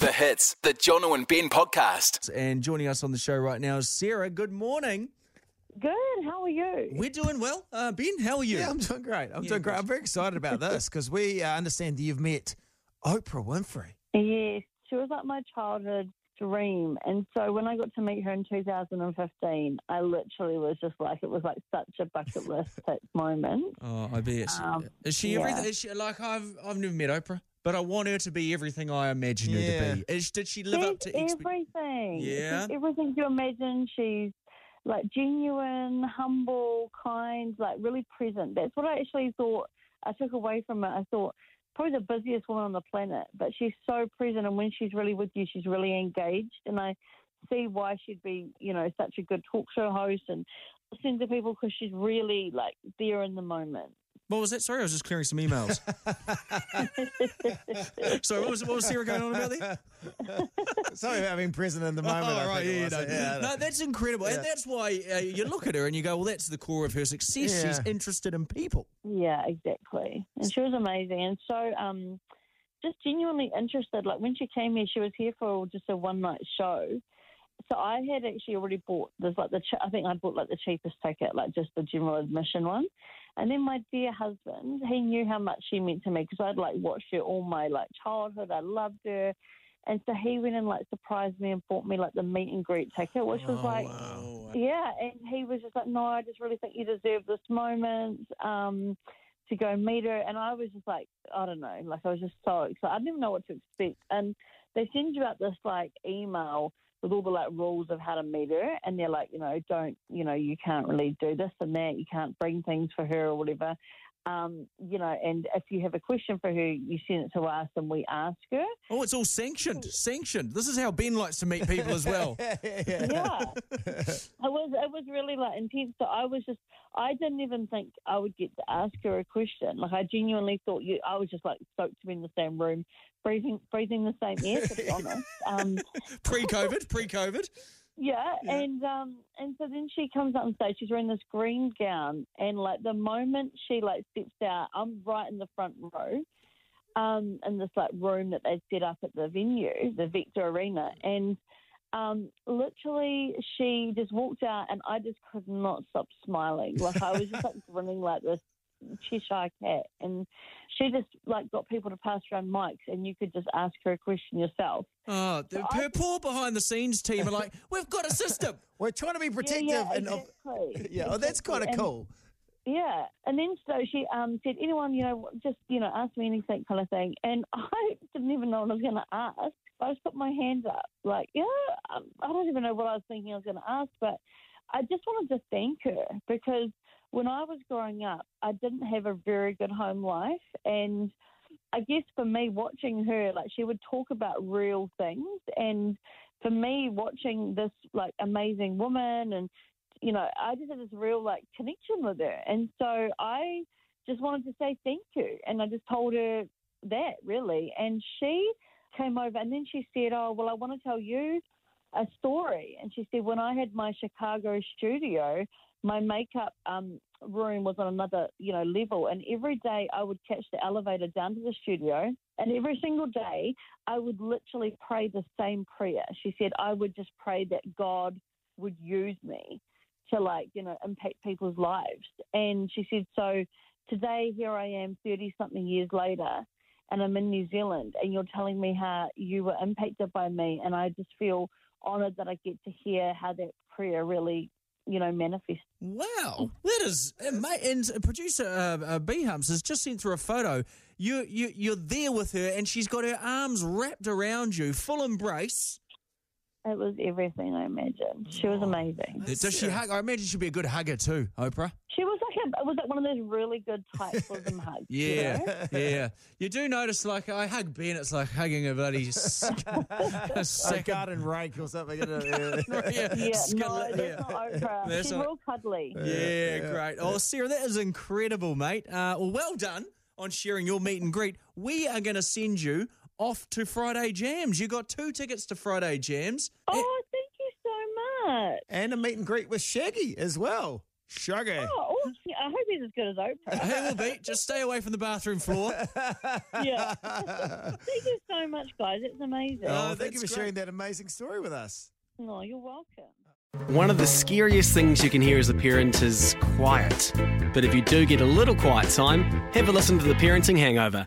The hits, the Jono and Ben podcast. And joining us on the show right now is Sarah. Good morning. Good. How are you? We're doing well. Uh, ben, how are you? Yeah, I'm doing great. I'm Yeah, doing great. I'm very excited about this because we uh, understand that you've met Oprah Winfrey. Yes, she was like my childhood dream. And so when I got to meet her in 2015, I literally was just like, it was like such a bucket list tick moment. Oh, I bet. Um, is she yeah. everything? Is she like I've I've never met Oprah, but I want her to be everything I imagine her Yeah. to be. Is, did she live up She's to expectations? everything. Yeah? She's everything you imagine. She's like genuine, humble, kind, like really present. That's what I actually thought I took away from it. I thought probably the busiest woman on the planet, but she's so present and when she's really with you, she's really engaged. And I see why she'd be, you know, such a good talk show host and listen to people because she's really like there in the moment. What was that? Sorry, I was just clearing some emails. Sorry, what was what was Sarah going on about there? Sorry about being present in the moment. Oh, I right, think it yeah, was. no, Yeah, no, that's incredible, and that's why uh, you look at her and you go, "Well, that's the core of her success. She's interested in people." Yeah, exactly. And she was amazing. And so, um, just genuinely interested. Like when she came here, she was here for just a one night show. So I had actually already bought this, like the, I think I bought like the cheapest ticket, like just the general admission one. And then my dear husband, he knew how much she meant to me because I'd like watched her all my like childhood. I loved her. And so he went and like surprised me and bought me like the meet and greet ticket, which was Oh, like, wow. yeah, and he was just like, no, I just really think you deserve this moment um, to go meet her. And I was just like, I don't know, like I was just so excited. I didn't even know what to expect. And they send you out this like email with all the like rules of how to meet her, and they're like, you know, don't, you know, you can't really do this and that. You can't bring things for her or whatever. Um, you know, and if you have a question for her, you send it to us and we ask her. Oh, it's all sanctioned. Sanctioned. This is how Ben likes to meet people as well. yeah. it was it was really like intense. So I was just I didn't even think I would get to ask her a question. Like I genuinely thought you I was just like stoked to be in the same room, breathing breathing the same air to be honest. Um Pre-COVID, pre-COVID. Yeah, and um and so then she comes up on stage, she's wearing this green gown and like the moment she like steps out, I'm right in the front row. Um, in this like room that they set up at the venue, the Vector Arena, and um, literally she just walked out and I just could not stop smiling. Like I was just like grinning like this Cheshire cat, and she just like got people to pass around mics, and you could just ask her a question yourself. Oh, the I- her poor behind-the-scenes team are like, "We've got a system." We're trying to be protective. yeah, yeah, and exactly. yeah, oh, that's kind of cool. Yeah, and then so she um, said, anyone, you know, just you know, ask me anything, kind of thing. And I didn't even know what I was going to ask. I just put my hands up, like, yeah, um, I don't even know what I was thinking I was going to ask, but I just wanted to thank her because when I was growing up, I didn't have a very good home life, and I guess for me, watching her, like, she would talk about real things, and for me, watching this like amazing woman and you know, I just had this real like connection with her. And so I just wanted to say thank you. And I just told her that really. And she came over and then she said, Oh, well, I want to tell you a story. And she said, When I had my Chicago studio, my makeup um, room was on another, you know, level. And every day I would catch the elevator down to the studio. And every single day I would literally pray the same prayer. She said, I would just pray that God would use me to like you know impact people's lives and she said so today here i am 30 something years later and i'm in new zealand and you're telling me how you were impacted by me and i just feel honored that i get to hear how that prayer really you know manifest. Wow, that is, mate, and producer uh, uh, B Humps has just sent through a photo. You you you're there with her, and she's got her arms wrapped around you, full embrace. It was everything i imagined she was amazing Does she hug? I imagine she'd be a good hugger too, Oprah. she was like a, it was like one of those really good tight bosom hugs you Yeah, know? yeah. You do notice, like I hug Ben, it's like hugging a bloody s- a A sack of garden rake or something. isn't it? yeah, yeah skin- no that's yeah. not oprah That's she's not- real cuddly Yeah, great. Oh, Sarah, that is incredible, mate. Uh, well, well done on sharing your meet and greet. We are going to send you off to Friday Jams. You got two tickets to Friday Jams. Oh thank you so much and a meet and greet with Shaggy as well. Shaggy. Oh, Yeah, I hope he's as good as Oprah. He will be. Just stay away from the bathroom floor. yeah. Thank you so much, guys. It's amazing. Oh, Oh, thank you for that's sharing that amazing story with us. Oh, you're welcome. One of the scariest things you can hear as a parent is quiet. But if you do get a little quiet time, have a listen to the Parenting Hangover.